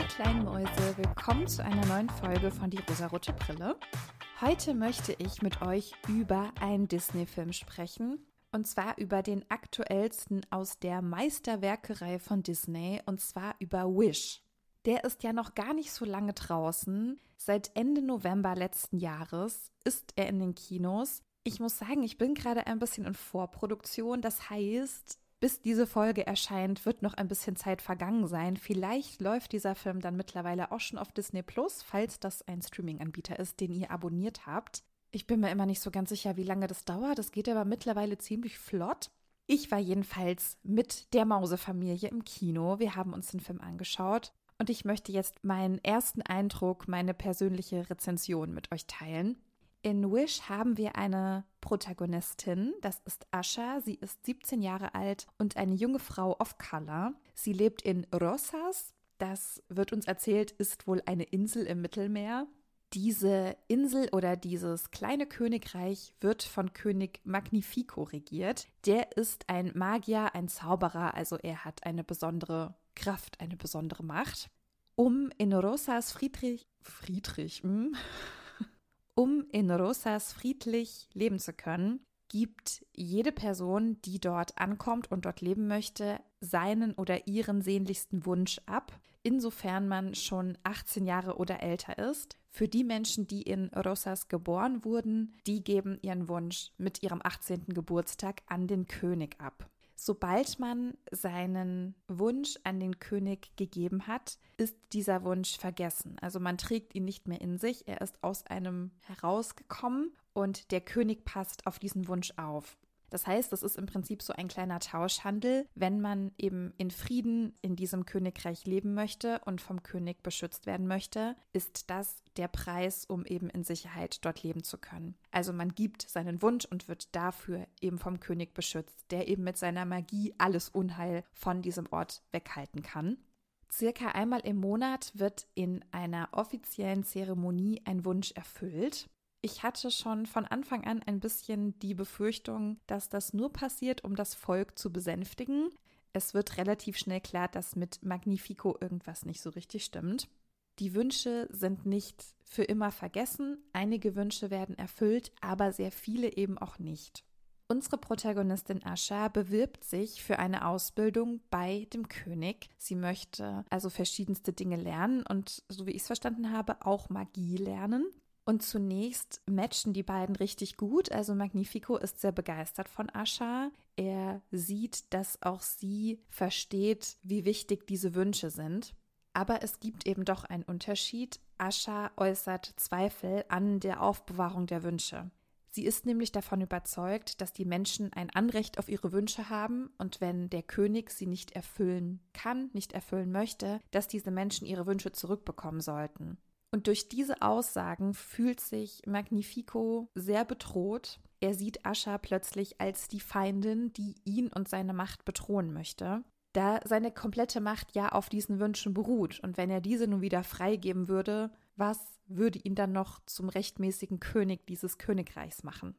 ihr kleinen Mäuse, willkommen zu einer neuen Folge von Die rosarote Brille. Heute möchte ich mit euch über einen Disney-Film sprechen. Und zwar über den aktuellsten aus der Meisterwerkerei von Disney, und zwar über Wish. Der ist ja noch gar nicht so lange draußen. Seit Ende November letzten Jahres ist er in den Kinos. Ich muss sagen, ich bin gerade ein bisschen in Vorproduktion. Das heißt, bis diese Folge erscheint, wird noch ein bisschen Zeit vergangen sein. Vielleicht läuft dieser Film dann mittlerweile auch schon auf Disney Plus, falls das ein Streaming-Anbieter ist, den ihr abonniert habt. Ich bin mir immer nicht so ganz sicher, wie lange das dauert. Das geht aber mittlerweile ziemlich flott. Ich war jedenfalls mit der Mausefamilie im Kino. Wir haben uns den Film angeschaut und ich möchte jetzt meinen ersten Eindruck, meine persönliche Rezension mit euch teilen. In Wish haben wir eine Protagonistin, das ist Asha. Sie ist 17 Jahre alt und eine junge Frau of Color. Sie lebt in Rosas. Das wird uns erzählt, ist wohl eine Insel im Mittelmeer. Diese Insel oder dieses kleine Königreich wird von König Magnifico regiert. Der ist ein Magier, ein Zauberer, also er hat eine besondere Kraft, eine besondere Macht. Um in Rosas Friedrich, Friedrich, hm? Um in Rosas friedlich leben zu können, gibt jede Person, die dort ankommt und dort leben möchte, seinen oder ihren sehnlichsten Wunsch ab, insofern man schon 18 Jahre oder älter ist. Für die Menschen, die in Rosas geboren wurden, die geben ihren Wunsch mit ihrem 18. Geburtstag an den König ab. Sobald man seinen Wunsch an den König gegeben hat, ist dieser Wunsch vergessen. Also man trägt ihn nicht mehr in sich, er ist aus einem herausgekommen und der König passt auf diesen Wunsch auf. Das heißt, das ist im Prinzip so ein kleiner Tauschhandel. Wenn man eben in Frieden in diesem Königreich leben möchte und vom König beschützt werden möchte, ist das der Preis, um eben in Sicherheit dort leben zu können. Also man gibt seinen Wunsch und wird dafür eben vom König beschützt, der eben mit seiner Magie alles Unheil von diesem Ort weghalten kann. Circa einmal im Monat wird in einer offiziellen Zeremonie ein Wunsch erfüllt. Ich hatte schon von Anfang an ein bisschen die Befürchtung, dass das nur passiert, um das Volk zu besänftigen. Es wird relativ schnell klar, dass mit Magnifico irgendwas nicht so richtig stimmt. Die Wünsche sind nicht für immer vergessen, einige Wünsche werden erfüllt, aber sehr viele eben auch nicht. Unsere Protagonistin Asha bewirbt sich für eine Ausbildung bei dem König. Sie möchte also verschiedenste Dinge lernen und, so wie ich es verstanden habe, auch Magie lernen. Und zunächst matchen die beiden richtig gut. Also Magnifico ist sehr begeistert von Asha. Er sieht, dass auch sie versteht, wie wichtig diese Wünsche sind. Aber es gibt eben doch einen Unterschied. Asha äußert Zweifel an der Aufbewahrung der Wünsche. Sie ist nämlich davon überzeugt, dass die Menschen ein Anrecht auf ihre Wünsche haben und wenn der König sie nicht erfüllen kann, nicht erfüllen möchte, dass diese Menschen ihre Wünsche zurückbekommen sollten. Und durch diese Aussagen fühlt sich Magnifico sehr bedroht. Er sieht Ascha plötzlich als die Feindin, die ihn und seine Macht bedrohen möchte, da seine komplette Macht ja auf diesen Wünschen beruht. Und wenn er diese nun wieder freigeben würde, was würde ihn dann noch zum rechtmäßigen König dieses Königreichs machen?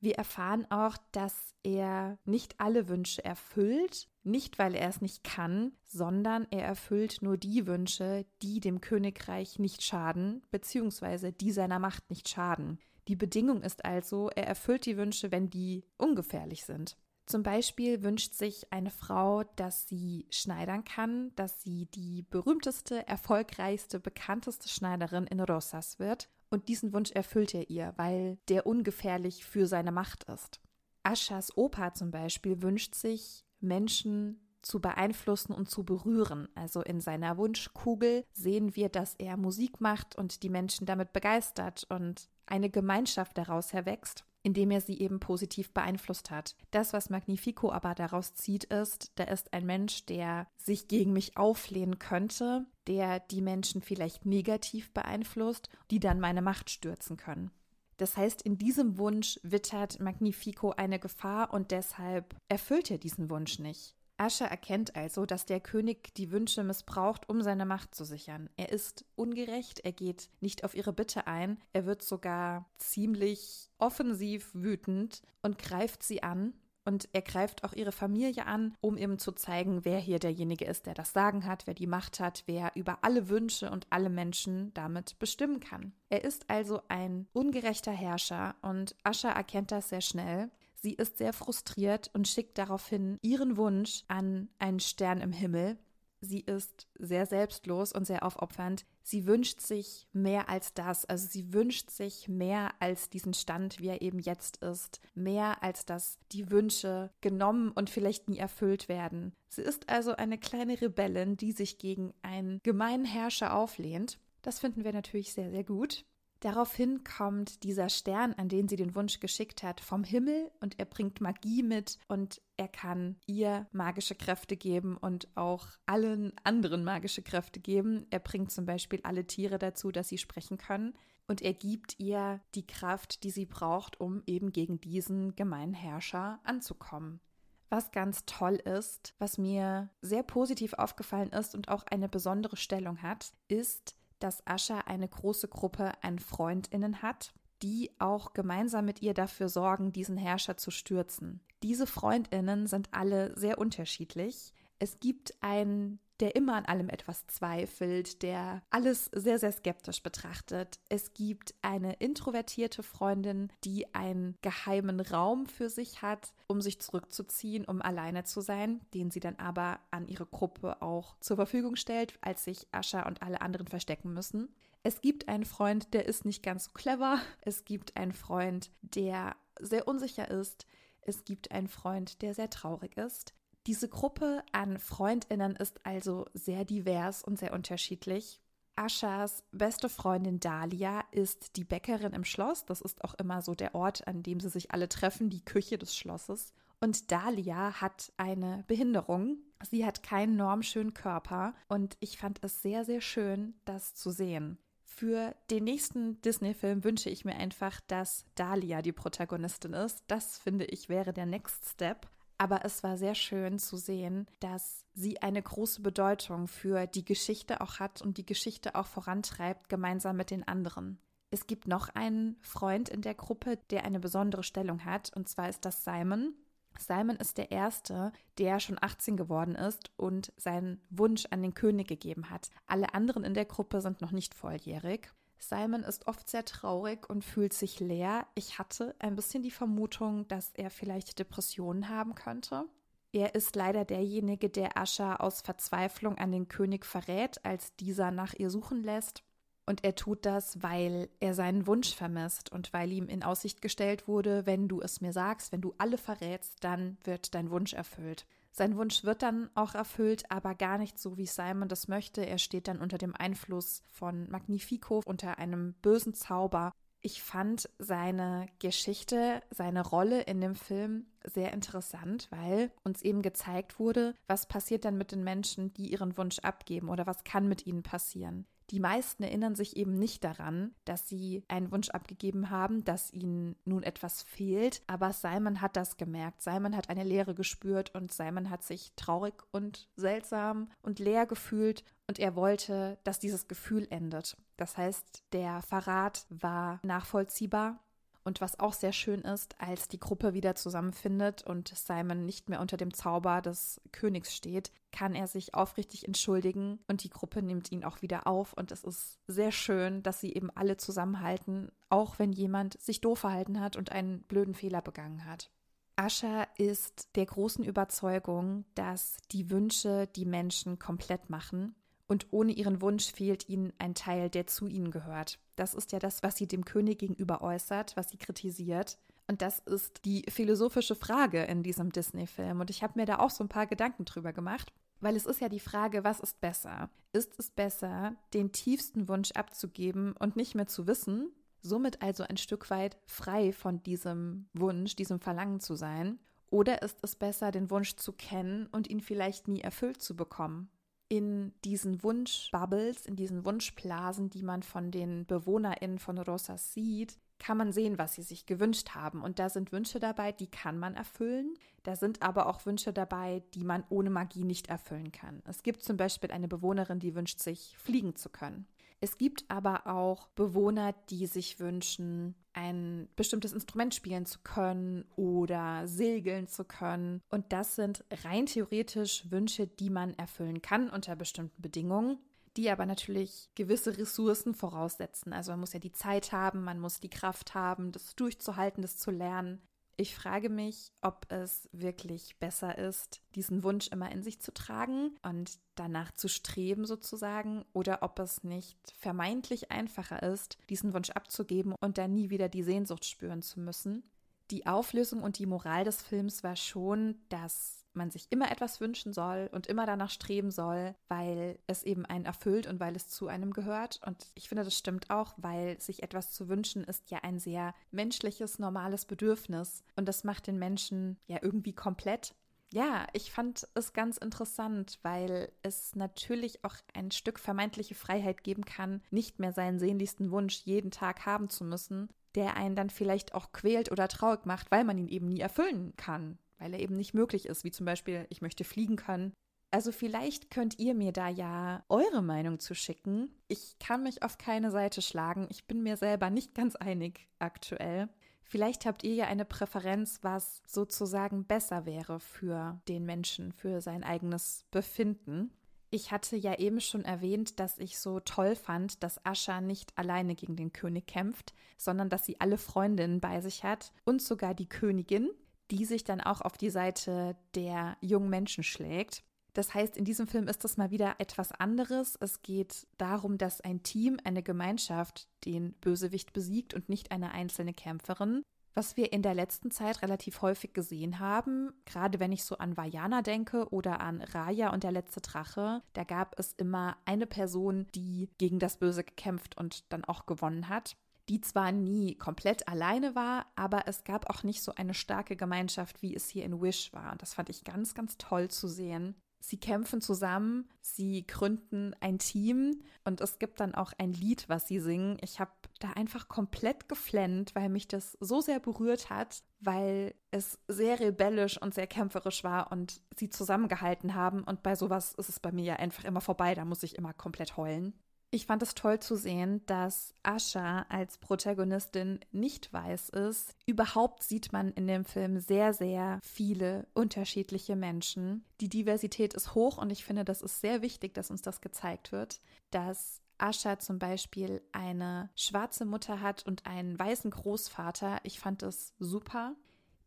Wir erfahren auch, dass er nicht alle Wünsche erfüllt, nicht weil er es nicht kann, sondern er erfüllt nur die Wünsche, die dem Königreich nicht schaden, beziehungsweise die seiner Macht nicht schaden. Die Bedingung ist also, er erfüllt die Wünsche, wenn die ungefährlich sind. Zum Beispiel wünscht sich eine Frau, dass sie schneidern kann, dass sie die berühmteste, erfolgreichste, bekannteste Schneiderin in Rosas wird und diesen Wunsch erfüllt er ihr, weil der ungefährlich für seine Macht ist. Aschas Opa zum Beispiel wünscht sich, Menschen zu beeinflussen und zu berühren. Also in seiner Wunschkugel sehen wir, dass er Musik macht und die Menschen damit begeistert und eine Gemeinschaft daraus erwächst, indem er sie eben positiv beeinflusst hat. Das, was Magnifico aber daraus zieht, ist, da ist ein Mensch, der sich gegen mich auflehnen könnte, der die Menschen vielleicht negativ beeinflusst, die dann meine Macht stürzen können. Das heißt, in diesem Wunsch wittert Magnifico eine Gefahr und deshalb erfüllt er diesen Wunsch nicht. Asche erkennt also, dass der König die Wünsche missbraucht, um seine Macht zu sichern. Er ist ungerecht, er geht nicht auf ihre Bitte ein, er wird sogar ziemlich offensiv wütend und greift sie an. Und er greift auch ihre Familie an, um ihm zu zeigen, wer hier derjenige ist, der das Sagen hat, wer die Macht hat, wer über alle Wünsche und alle Menschen damit bestimmen kann. Er ist also ein ungerechter Herrscher und Ascha erkennt das sehr schnell. Sie ist sehr frustriert und schickt daraufhin ihren Wunsch an einen Stern im Himmel, Sie ist sehr selbstlos und sehr aufopfernd. Sie wünscht sich mehr als das. Also sie wünscht sich mehr als diesen Stand, wie er eben jetzt ist. Mehr als dass die Wünsche genommen und vielleicht nie erfüllt werden. Sie ist also eine kleine Rebellin, die sich gegen einen gemeinen Herrscher auflehnt. Das finden wir natürlich sehr, sehr gut. Daraufhin kommt dieser Stern, an den sie den Wunsch geschickt hat, vom Himmel und er bringt Magie mit und er kann ihr magische Kräfte geben und auch allen anderen magische Kräfte geben. Er bringt zum Beispiel alle Tiere dazu, dass sie sprechen können und er gibt ihr die Kraft, die sie braucht, um eben gegen diesen gemeinen Herrscher anzukommen. Was ganz toll ist, was mir sehr positiv aufgefallen ist und auch eine besondere Stellung hat, ist, dass Ascha eine große Gruppe an Freundinnen hat, die auch gemeinsam mit ihr dafür sorgen, diesen Herrscher zu stürzen. Diese Freundinnen sind alle sehr unterschiedlich. Es gibt einen der immer an allem etwas zweifelt, der alles sehr, sehr skeptisch betrachtet. Es gibt eine introvertierte Freundin, die einen geheimen Raum für sich hat, um sich zurückzuziehen, um alleine zu sein, den sie dann aber an ihre Gruppe auch zur Verfügung stellt, als sich Ascha und alle anderen verstecken müssen. Es gibt einen Freund, der ist nicht ganz so clever. Es gibt einen Freund, der sehr unsicher ist. Es gibt einen Freund, der sehr traurig ist. Diese Gruppe an Freundinnen ist also sehr divers und sehr unterschiedlich. Aschas beste Freundin Dahlia ist die Bäckerin im Schloss. Das ist auch immer so der Ort, an dem sie sich alle treffen, die Küche des Schlosses. Und Dahlia hat eine Behinderung. Sie hat keinen normschönen Körper und ich fand es sehr, sehr schön, das zu sehen. Für den nächsten Disney-Film wünsche ich mir einfach, dass Dahlia die Protagonistin ist. Das finde ich wäre der Next Step. Aber es war sehr schön zu sehen, dass sie eine große Bedeutung für die Geschichte auch hat und die Geschichte auch vorantreibt, gemeinsam mit den anderen. Es gibt noch einen Freund in der Gruppe, der eine besondere Stellung hat, und zwar ist das Simon. Simon ist der Erste, der schon 18 geworden ist und seinen Wunsch an den König gegeben hat. Alle anderen in der Gruppe sind noch nicht volljährig. Simon ist oft sehr traurig und fühlt sich leer. Ich hatte ein bisschen die Vermutung, dass er vielleicht Depressionen haben könnte. Er ist leider derjenige, der Ascha aus Verzweiflung an den König verrät, als dieser nach ihr suchen lässt. Und er tut das, weil er seinen Wunsch vermisst und weil ihm in Aussicht gestellt wurde, wenn du es mir sagst, wenn du alle verrätst, dann wird dein Wunsch erfüllt. Sein Wunsch wird dann auch erfüllt, aber gar nicht so, wie Simon das möchte. Er steht dann unter dem Einfluss von Magnifico, unter einem bösen Zauber. Ich fand seine Geschichte, seine Rolle in dem Film sehr interessant, weil uns eben gezeigt wurde, was passiert dann mit den Menschen, die ihren Wunsch abgeben oder was kann mit ihnen passieren. Die meisten erinnern sich eben nicht daran, dass sie einen Wunsch abgegeben haben, dass ihnen nun etwas fehlt. Aber Simon hat das gemerkt. Simon hat eine Leere gespürt und Simon hat sich traurig und seltsam und leer gefühlt und er wollte, dass dieses Gefühl endet. Das heißt, der Verrat war nachvollziehbar und was auch sehr schön ist, als die Gruppe wieder zusammenfindet und Simon nicht mehr unter dem Zauber des Königs steht, kann er sich aufrichtig entschuldigen und die Gruppe nimmt ihn auch wieder auf. Und es ist sehr schön, dass sie eben alle zusammenhalten, auch wenn jemand sich doof verhalten hat und einen blöden Fehler begangen hat. Ascha ist der großen Überzeugung, dass die Wünsche die Menschen komplett machen und ohne ihren Wunsch fehlt ihnen ein Teil, der zu ihnen gehört. Das ist ja das, was sie dem König gegenüber äußert, was sie kritisiert. Und das ist die philosophische Frage in diesem Disney-Film. Und ich habe mir da auch so ein paar Gedanken drüber gemacht, weil es ist ja die Frage, was ist besser? Ist es besser, den tiefsten Wunsch abzugeben und nicht mehr zu wissen, somit also ein Stück weit frei von diesem Wunsch, diesem Verlangen zu sein? Oder ist es besser, den Wunsch zu kennen und ihn vielleicht nie erfüllt zu bekommen? In diesen Wunschbubbles, in diesen Wunschblasen, die man von den BewohnerInnen von Rosas sieht, kann man sehen, was sie sich gewünscht haben. Und da sind Wünsche dabei, die kann man erfüllen. Da sind aber auch Wünsche dabei, die man ohne Magie nicht erfüllen kann. Es gibt zum Beispiel eine Bewohnerin, die wünscht sich, fliegen zu können. Es gibt aber auch Bewohner, die sich wünschen, ein bestimmtes Instrument spielen zu können oder segeln zu können. Und das sind rein theoretisch Wünsche, die man erfüllen kann unter bestimmten Bedingungen die aber natürlich gewisse Ressourcen voraussetzen. Also man muss ja die Zeit haben, man muss die Kraft haben, das durchzuhalten, das zu lernen. Ich frage mich, ob es wirklich besser ist, diesen Wunsch immer in sich zu tragen und danach zu streben sozusagen, oder ob es nicht vermeintlich einfacher ist, diesen Wunsch abzugeben und dann nie wieder die Sehnsucht spüren zu müssen. Die Auflösung und die Moral des Films war schon, dass man sich immer etwas wünschen soll und immer danach streben soll, weil es eben einen erfüllt und weil es zu einem gehört. Und ich finde, das stimmt auch, weil sich etwas zu wünschen ist ja ein sehr menschliches, normales Bedürfnis. Und das macht den Menschen ja irgendwie komplett. Ja, ich fand es ganz interessant, weil es natürlich auch ein Stück vermeintliche Freiheit geben kann, nicht mehr seinen sehnlichsten Wunsch jeden Tag haben zu müssen, der einen dann vielleicht auch quält oder traurig macht, weil man ihn eben nie erfüllen kann weil er eben nicht möglich ist, wie zum Beispiel, ich möchte fliegen können. Also vielleicht könnt ihr mir da ja eure Meinung zu schicken. Ich kann mich auf keine Seite schlagen. Ich bin mir selber nicht ganz einig aktuell. Vielleicht habt ihr ja eine Präferenz, was sozusagen besser wäre für den Menschen, für sein eigenes Befinden. Ich hatte ja eben schon erwähnt, dass ich so toll fand, dass Ascha nicht alleine gegen den König kämpft, sondern dass sie alle Freundinnen bei sich hat und sogar die Königin, die sich dann auch auf die Seite der jungen Menschen schlägt. Das heißt, in diesem Film ist das mal wieder etwas anderes. Es geht darum, dass ein Team, eine Gemeinschaft den Bösewicht besiegt und nicht eine einzelne Kämpferin. Was wir in der letzten Zeit relativ häufig gesehen haben, gerade wenn ich so an Vajana denke oder an Raya und der letzte Drache, da gab es immer eine Person, die gegen das Böse gekämpft und dann auch gewonnen hat die zwar nie komplett alleine war, aber es gab auch nicht so eine starke Gemeinschaft, wie es hier in Wish war. Und das fand ich ganz, ganz toll zu sehen. Sie kämpfen zusammen, sie gründen ein Team und es gibt dann auch ein Lied, was sie singen. Ich habe da einfach komplett geflennt, weil mich das so sehr berührt hat, weil es sehr rebellisch und sehr kämpferisch war und sie zusammengehalten haben. Und bei sowas ist es bei mir ja einfach immer vorbei, da muss ich immer komplett heulen. Ich fand es toll zu sehen, dass Asha als Protagonistin nicht weiß ist. Überhaupt sieht man in dem Film sehr, sehr viele unterschiedliche Menschen. Die Diversität ist hoch und ich finde, das ist sehr wichtig, dass uns das gezeigt wird, dass Asha zum Beispiel eine schwarze Mutter hat und einen weißen Großvater. Ich fand es super.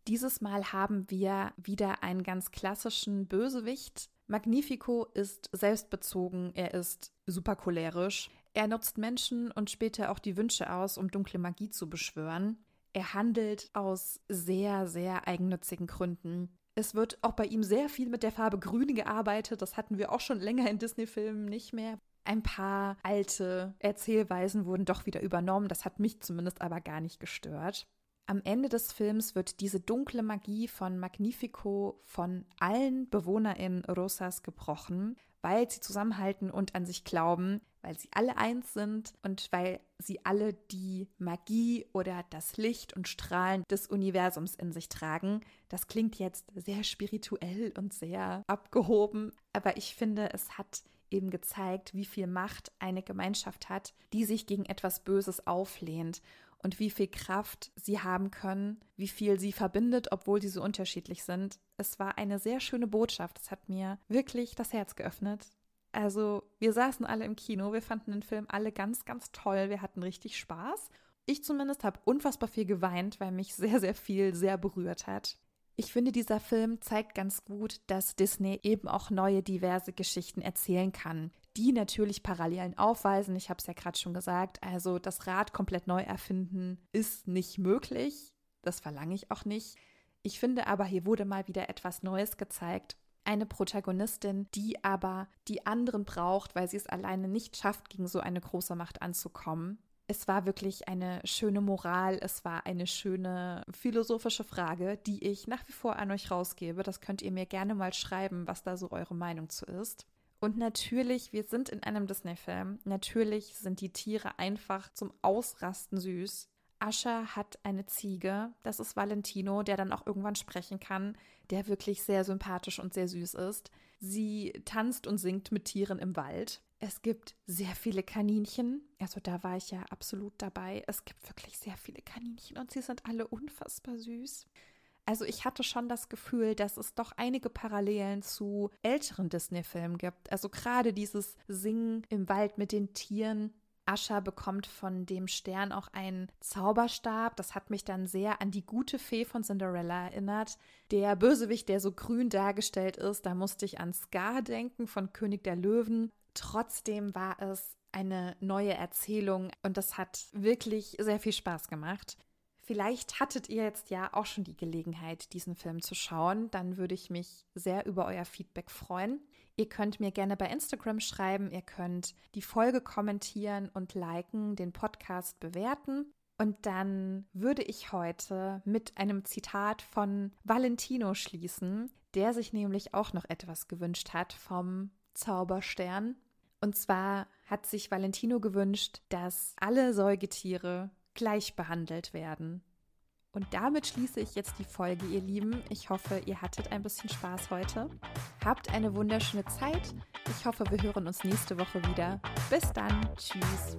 Dieses Mal haben wir wieder einen ganz klassischen Bösewicht, Magnifico ist selbstbezogen, er ist super cholerisch. Er nutzt Menschen und später auch die Wünsche aus, um dunkle Magie zu beschwören. Er handelt aus sehr, sehr eigennützigen Gründen. Es wird auch bei ihm sehr viel mit der Farbe Grün gearbeitet. Das hatten wir auch schon länger in Disney-Filmen nicht mehr. Ein paar alte Erzählweisen wurden doch wieder übernommen. Das hat mich zumindest aber gar nicht gestört. Am Ende des Films wird diese dunkle Magie von Magnifico von allen BewohnerInnen Rosas gebrochen, weil sie zusammenhalten und an sich glauben, weil sie alle eins sind und weil sie alle die Magie oder das Licht und Strahlen des Universums in sich tragen. Das klingt jetzt sehr spirituell und sehr abgehoben, aber ich finde, es hat eben gezeigt, wie viel Macht eine Gemeinschaft hat, die sich gegen etwas Böses auflehnt und wie viel Kraft sie haben können, wie viel sie verbindet, obwohl sie so unterschiedlich sind. Es war eine sehr schöne Botschaft. Es hat mir wirklich das Herz geöffnet. Also, wir saßen alle im Kino, wir fanden den Film alle ganz, ganz toll, wir hatten richtig Spaß. Ich zumindest habe unfassbar viel geweint, weil mich sehr, sehr viel sehr berührt hat. Ich finde, dieser Film zeigt ganz gut, dass Disney eben auch neue, diverse Geschichten erzählen kann die natürlich Parallelen aufweisen. Ich habe es ja gerade schon gesagt. Also das Rad komplett neu erfinden ist nicht möglich. Das verlange ich auch nicht. Ich finde aber, hier wurde mal wieder etwas Neues gezeigt. Eine Protagonistin, die aber die anderen braucht, weil sie es alleine nicht schafft, gegen so eine große Macht anzukommen. Es war wirklich eine schöne Moral, es war eine schöne philosophische Frage, die ich nach wie vor an euch rausgebe. Das könnt ihr mir gerne mal schreiben, was da so eure Meinung zu ist. Und natürlich, wir sind in einem Disney-Film. Natürlich sind die Tiere einfach zum Ausrasten süß. Ascha hat eine Ziege, das ist Valentino, der dann auch irgendwann sprechen kann, der wirklich sehr sympathisch und sehr süß ist. Sie tanzt und singt mit Tieren im Wald. Es gibt sehr viele Kaninchen. Also da war ich ja absolut dabei. Es gibt wirklich sehr viele Kaninchen und sie sind alle unfassbar süß. Also ich hatte schon das Gefühl, dass es doch einige Parallelen zu älteren Disney-Filmen gibt. Also gerade dieses Singen im Wald mit den Tieren. Ascha bekommt von dem Stern auch einen Zauberstab. Das hat mich dann sehr an die gute Fee von Cinderella erinnert. Der Bösewicht, der so grün dargestellt ist, da musste ich an Scar denken von König der Löwen. Trotzdem war es eine neue Erzählung und das hat wirklich sehr viel Spaß gemacht. Vielleicht hattet ihr jetzt ja auch schon die Gelegenheit, diesen Film zu schauen. Dann würde ich mich sehr über euer Feedback freuen. Ihr könnt mir gerne bei Instagram schreiben, ihr könnt die Folge kommentieren und liken, den Podcast bewerten. Und dann würde ich heute mit einem Zitat von Valentino schließen, der sich nämlich auch noch etwas gewünscht hat vom Zauberstern. Und zwar hat sich Valentino gewünscht, dass alle Säugetiere gleich behandelt werden. Und damit schließe ich jetzt die Folge, ihr Lieben. Ich hoffe, ihr hattet ein bisschen Spaß heute. Habt eine wunderschöne Zeit. Ich hoffe, wir hören uns nächste Woche wieder. Bis dann. Tschüss.